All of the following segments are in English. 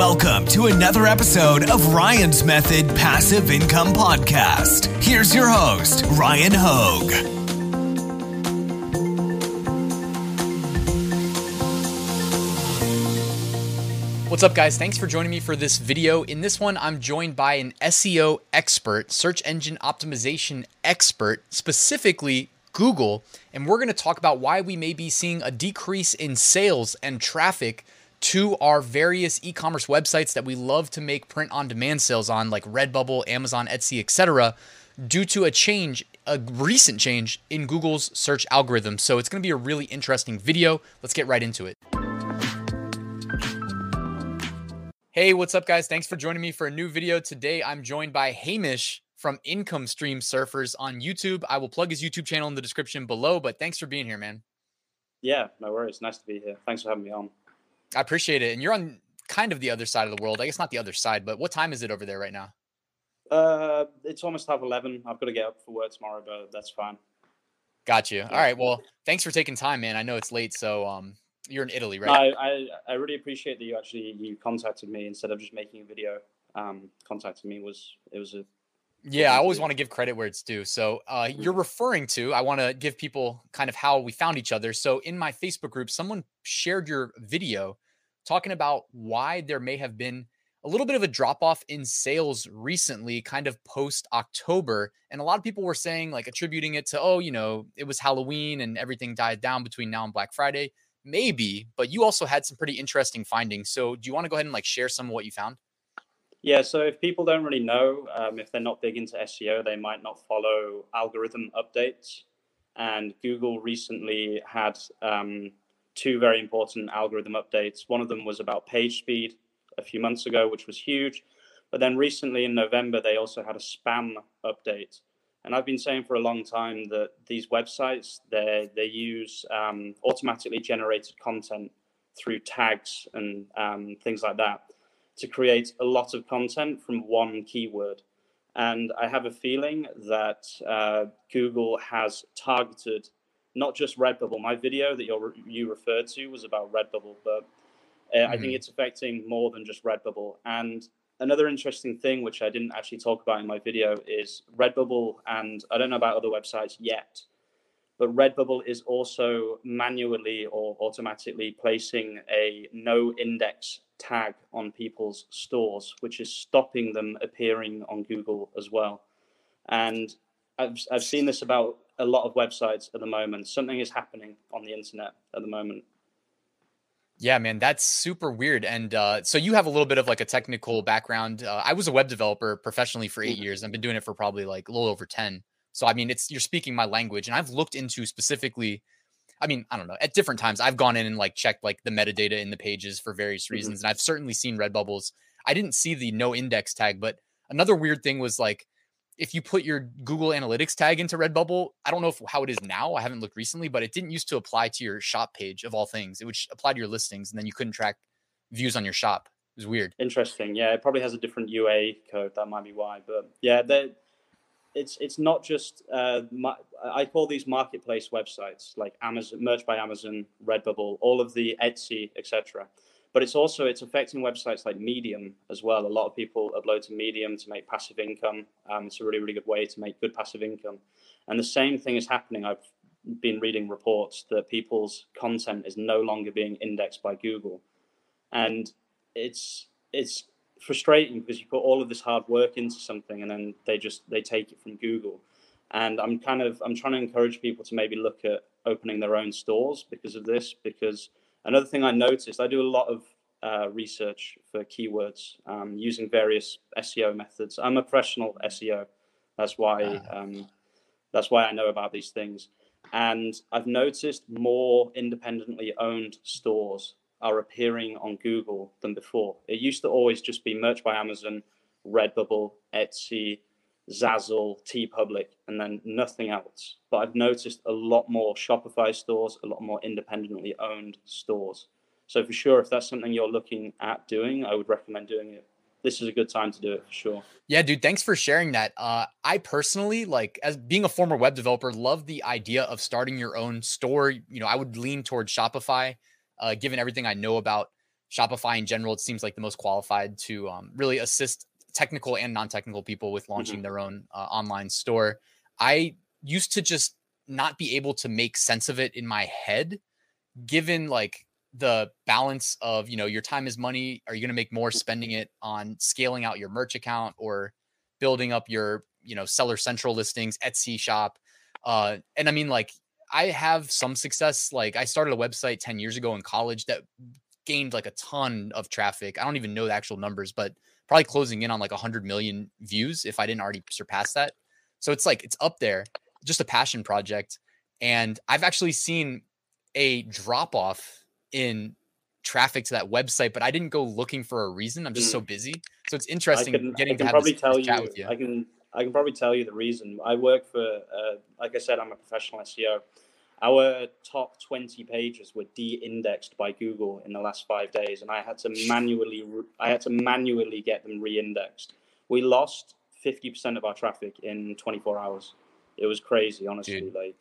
Welcome to another episode of Ryan's Method Passive Income Podcast. Here's your host, Ryan Hogue. What's up, guys? Thanks for joining me for this video. In this one, I'm joined by an SEO expert, search engine optimization expert, specifically Google, and we're going to talk about why we may be seeing a decrease in sales and traffic to our various e-commerce websites that we love to make print on demand sales on like Redbubble, Amazon, Etsy, etc. due to a change, a recent change in Google's search algorithm. So it's going to be a really interesting video. Let's get right into it. Hey, what's up guys? Thanks for joining me for a new video. Today I'm joined by Hamish from Income Stream Surfers on YouTube. I will plug his YouTube channel in the description below, but thanks for being here, man. Yeah, no worries. Nice to be here. Thanks for having me on. I appreciate it. And you're on kind of the other side of the world. I guess not the other side, but what time is it over there right now? Uh, it's almost half eleven. I've got to get up for work tomorrow, but that's fine. Got you. All right. Well, thanks for taking time, man. I know it's late, so um, you're in Italy, right? I, I, I really appreciate that you actually you contacted me instead of just making a video. Um, contacting me was it was a yeah, I always want to give credit where it's due. So, uh, mm-hmm. you're referring to, I want to give people kind of how we found each other. So, in my Facebook group, someone shared your video talking about why there may have been a little bit of a drop off in sales recently, kind of post October. And a lot of people were saying, like, attributing it to, oh, you know, it was Halloween and everything died down between now and Black Friday. Maybe, but you also had some pretty interesting findings. So, do you want to go ahead and like share some of what you found? Yeah, so if people don't really know, um, if they're not big into SEO, they might not follow algorithm updates. And Google recently had um, two very important algorithm updates. One of them was about page speed a few months ago, which was huge. But then recently in November, they also had a spam update. And I've been saying for a long time that these websites they they use um, automatically generated content through tags and um, things like that to create a lot of content from one keyword. And I have a feeling that uh, Google has targeted not just Redbubble. My video that you you referred to was about Redbubble, but uh, mm-hmm. I think mm-hmm. it's affecting more than just Redbubble. And another interesting thing, which I didn't actually talk about in my video, is Redbubble. And I don't know about other websites yet, but Redbubble is also manually or automatically placing a no index tag on people's stores, which is stopping them appearing on Google as well. And I've, I've seen this about a lot of websites at the moment. Something is happening on the internet at the moment. Yeah, man, that's super weird. And uh, so you have a little bit of like a technical background. Uh, I was a web developer professionally for 8 mm-hmm. years. I've been doing it for probably like a little over 10. So I mean, it's you're speaking my language, and I've looked into specifically. I mean, I don't know. At different times, I've gone in and like checked like the metadata in the pages for various mm-hmm. reasons, mm-hmm. and I've certainly seen Redbubbles. I didn't see the no index tag, but another weird thing was like if you put your Google Analytics tag into Redbubble, I don't know if, how it is now. I haven't looked recently, but it didn't used to apply to your shop page of all things. It would apply to your listings, and then you couldn't track views on your shop. It was weird. Interesting. Yeah, it probably has a different UA code. That might be why. But yeah, it's it's not just uh, I call these marketplace websites like Amazon, Merch by Amazon, Redbubble, all of the Etsy, etc. But it's also it's affecting websites like Medium as well. A lot of people upload to Medium to make passive income. Um, it's a really really good way to make good passive income. And the same thing is happening. I've been reading reports that people's content is no longer being indexed by Google, and it's it's frustrating because you put all of this hard work into something and then they just they take it from Google. And I'm kind of I'm trying to encourage people to maybe look at opening their own stores because of this. Because another thing I noticed, I do a lot of uh, research for keywords um, using various SEO methods. I'm a professional SEO. That's why ah. um, that's why I know about these things. And I've noticed more independently owned stores are appearing on Google than before. It used to always just be Merch by Amazon, Redbubble, Etsy, Zazzle, TeePublic, and then nothing else. But I've noticed a lot more Shopify stores, a lot more independently owned stores. So for sure, if that's something you're looking at doing, I would recommend doing it. This is a good time to do it for sure. Yeah, dude, thanks for sharing that. Uh, I personally, like, as being a former web developer, love the idea of starting your own store. You know, I would lean towards Shopify uh, given everything I know about Shopify in general, it seems like the most qualified to um, really assist technical and non-technical people with launching mm-hmm. their own uh, online store. I used to just not be able to make sense of it in my head, given like the balance of you know your time is money. Are you going to make more spending it on scaling out your merch account or building up your you know seller central listings, Etsy shop? Uh, and I mean like I have some success. Like I started a website 10 years ago in college that gained like a ton of traffic. I don't even know the actual numbers, but probably closing in on like 100 million views if I didn't already surpass that. So it's like it's up there, just a passion project. And I've actually seen a drop off in traffic to that website, but I didn't go looking for a reason. I'm just mm. so busy. So it's interesting I can, getting I can to probably this, tell this you, you, I can I can probably tell you the reason. I work for, uh, like I said, I'm a professional SEO. Our top 20 pages were de-indexed by Google in the last five days, and I had to manually, I had to manually get them re-indexed. We lost 50% of our traffic in 24 hours. It was crazy, honestly. Dude. Like,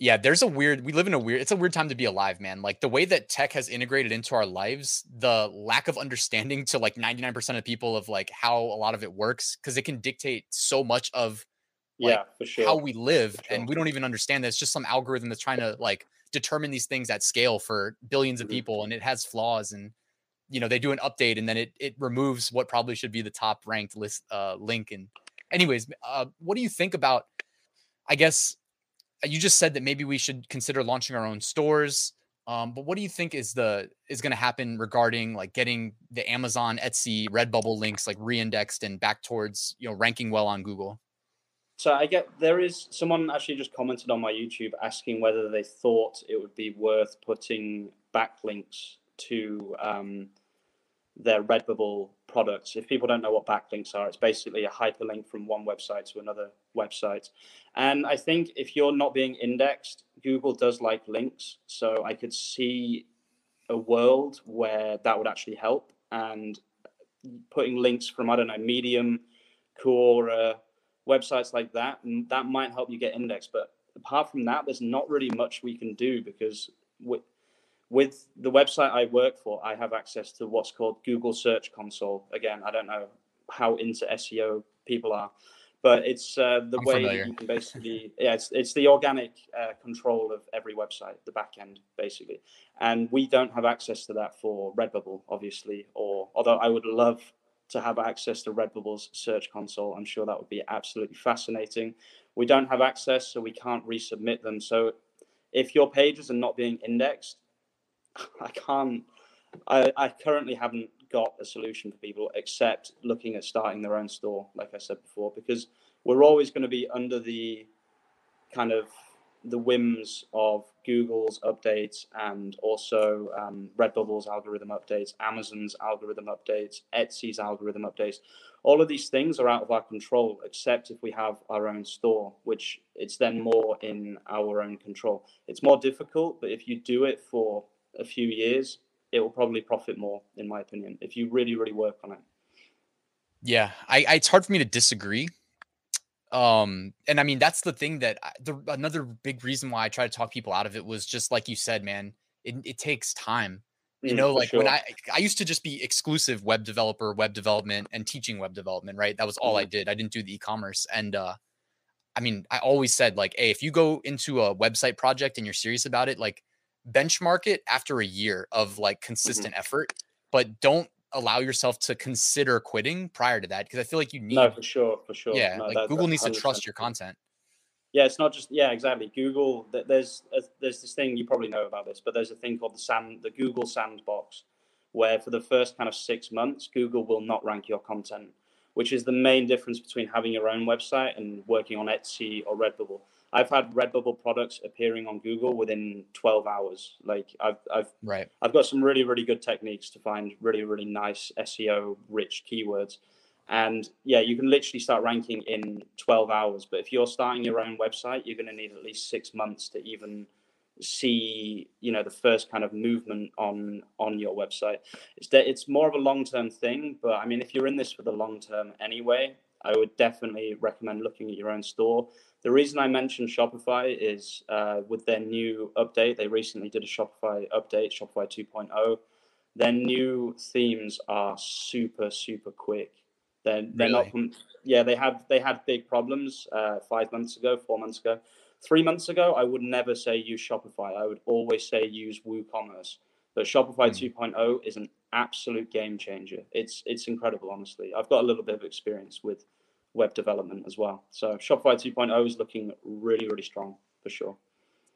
yeah, there's a weird, we live in a weird, it's a weird time to be alive, man. Like the way that tech has integrated into our lives, the lack of understanding to like 99% of people of like how a lot of it works, because it can dictate so much of like, yeah, for sure. how we live. Sure. And we don't even understand that. It's just some algorithm that's trying to like determine these things at scale for 1000000000s of mm-hmm. people. And it has flaws. And, you know, they do an update and then it, it removes what probably should be the top ranked list uh, link. And, anyways, uh, what do you think about, I guess, you just said that maybe we should consider launching our own stores. Um, but what do you think is the is going to happen regarding like getting the Amazon, Etsy, Redbubble links like reindexed and back towards you know ranking well on Google? So I get there is someone actually just commented on my YouTube asking whether they thought it would be worth putting backlinks to um, their Redbubble products. If people don't know what backlinks are, it's basically a hyperlink from one website to another website. And I think if you're not being indexed, Google does like links. So I could see a world where that would actually help. And putting links from, I don't know, Medium, Quora, websites like that, that might help you get indexed. But apart from that, there's not really much we can do because with the website I work for, I have access to what's called Google Search Console. Again, I don't know how into SEO people are, but it's uh, the I'm way familiar. you can basically, yeah, it's, it's the organic uh, control of every website, the back end, basically. And we don't have access to that for Redbubble, obviously, or although I would love to have access to Redbubble's Search Console, I'm sure that would be absolutely fascinating. We don't have access, so we can't resubmit them. So if your pages are not being indexed, I can't. I, I currently haven't got a solution for people except looking at starting their own store, like I said before, because we're always going to be under the kind of the whims of Google's updates and also um, Redbubble's algorithm updates, Amazon's algorithm updates, Etsy's algorithm updates. All of these things are out of our control, except if we have our own store, which it's then more in our own control. It's more difficult, but if you do it for a few years, it will probably profit more, in my opinion, if you really, really work on it. Yeah, I, I it's hard for me to disagree. Um, and I mean that's the thing that I, the another big reason why I try to talk people out of it was just like you said, man. It it takes time. You mm, know, like sure. when I I used to just be exclusive web developer, web development, and teaching web development. Right, that was all mm-hmm. I did. I didn't do the e-commerce, and uh, I mean, I always said like, hey, if you go into a website project and you're serious about it, like benchmark it after a year of like mm-hmm. consistent mm-hmm. effort, but don't allow yourself to consider quitting prior to that because I feel like you need. No, for sure, for sure. Yeah, no, like that, Google needs to trust your content. Yeah, it's not just yeah, exactly. Google, there's there's this thing you probably know about this, but there's a thing called the sand, the Google Sandbox, where for the first kind of six months, Google will not rank your content, which is the main difference between having your own website and working on Etsy or Redbubble. I've had Redbubble products appearing on Google within 12 hours. Like I've I've right. I've got some really really good techniques to find really really nice SEO rich keywords. And yeah, you can literally start ranking in 12 hours. But if you're starting your own website, you're going to need at least six months to even see you know the first kind of movement on on your website it's de- it's more of a long term thing but i mean if you're in this for the long term anyway i would definitely recommend looking at your own store the reason I mentioned Shopify is uh, with their new update, they recently did a Shopify update, Shopify 2.0. their new themes are super super quick. They're they're really? not. Yeah, they had they had big problems uh, five months ago, four months ago, three months ago. I would never say use Shopify. I would always say use WooCommerce. But Shopify mm. 2.0 is an absolute game changer. It's it's incredible, honestly. I've got a little bit of experience with web development as well. So Shopify 2.0 is looking really really strong for sure.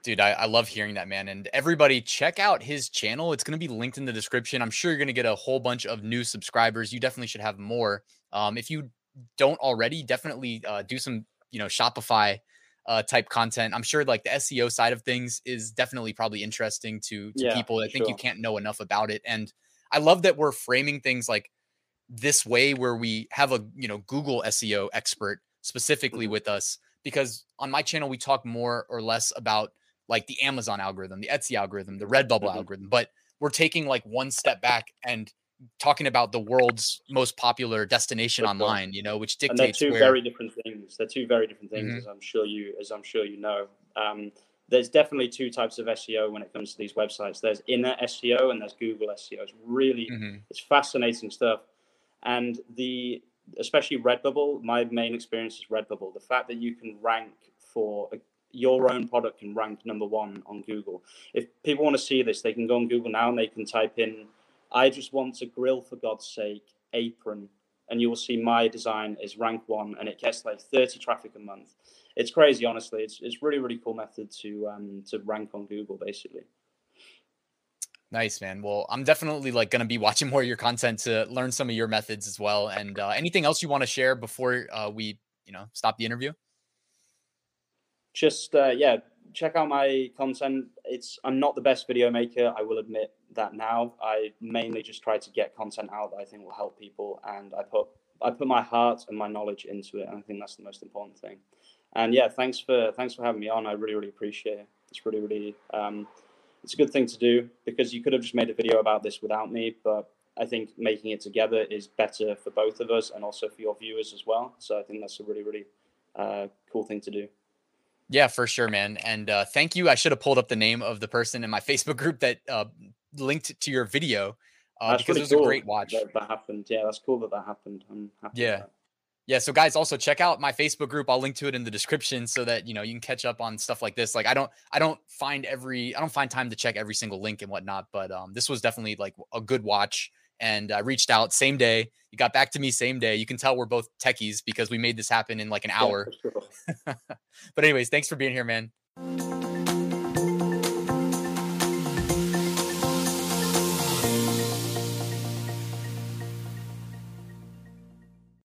Dude, I, I love hearing that, man. And everybody, check out his channel. It's going to be linked in the description. I'm sure you're going to get a whole bunch of new subscribers. You definitely should have more. Um, if you don't already, definitely uh, do some, you know, Shopify uh, type content. I'm sure like the SEO side of things is definitely probably interesting to, to yeah, people. I think sure. you can't know enough about it. And I love that we're framing things like this way where we have a, you know, Google SEO expert specifically mm-hmm. with us because on my channel, we talk more or less about like the Amazon algorithm, the Etsy algorithm, the Redbubble mm-hmm. algorithm, but we're taking like one step back and talking about the world's most popular destination online, you know, which dictates. And two where... very different things. They're two very different things, mm-hmm. as I'm sure you, as I'm sure you know. Um, there's definitely two types of SEO when it comes to these websites. There's inner SEO and there's Google SEO. It's really, mm-hmm. it's fascinating stuff. And the, especially Redbubble, my main experience is Redbubble. The fact that you can rank for a your own product can rank number one on Google. If people want to see this, they can go on Google now and they can type in, I just want a grill for God's sake, apron. And you will see my design is rank one and it gets like 30 traffic a month. It's crazy, honestly. It's, it's really, really cool method to, um, to rank on Google, basically. Nice, man. Well, I'm definitely like going to be watching more of your content to learn some of your methods as well. And uh, anything else you want to share before uh, we, you know, stop the interview? just uh, yeah, check out my content. It's I'm not the best video maker. I will admit that now. I mainly just try to get content out that I think will help people, and I put I put my heart and my knowledge into it, and I think that's the most important thing. And yeah, thanks for thanks for having me on. I really really appreciate it. It's really really um, it's a good thing to do because you could have just made a video about this without me, but I think making it together is better for both of us and also for your viewers as well. So I think that's a really really uh, cool thing to do. Yeah, for sure, man. And uh, thank you. I should have pulled up the name of the person in my Facebook group that uh, linked to your video uh, because it was cool a great watch. That, that, happened. Yeah, that's cool that that happened. I'm happy. Yeah. Yeah. So guys, also check out my Facebook group. I'll link to it in the description so that you know you can catch up on stuff like this. Like I don't I don't find every I don't find time to check every single link and whatnot, but um this was definitely like a good watch and I reached out same day. You got back to me same day. You can tell we're both techies because we made this happen in like an hour. Yeah, sure. but anyways, thanks for being here, man.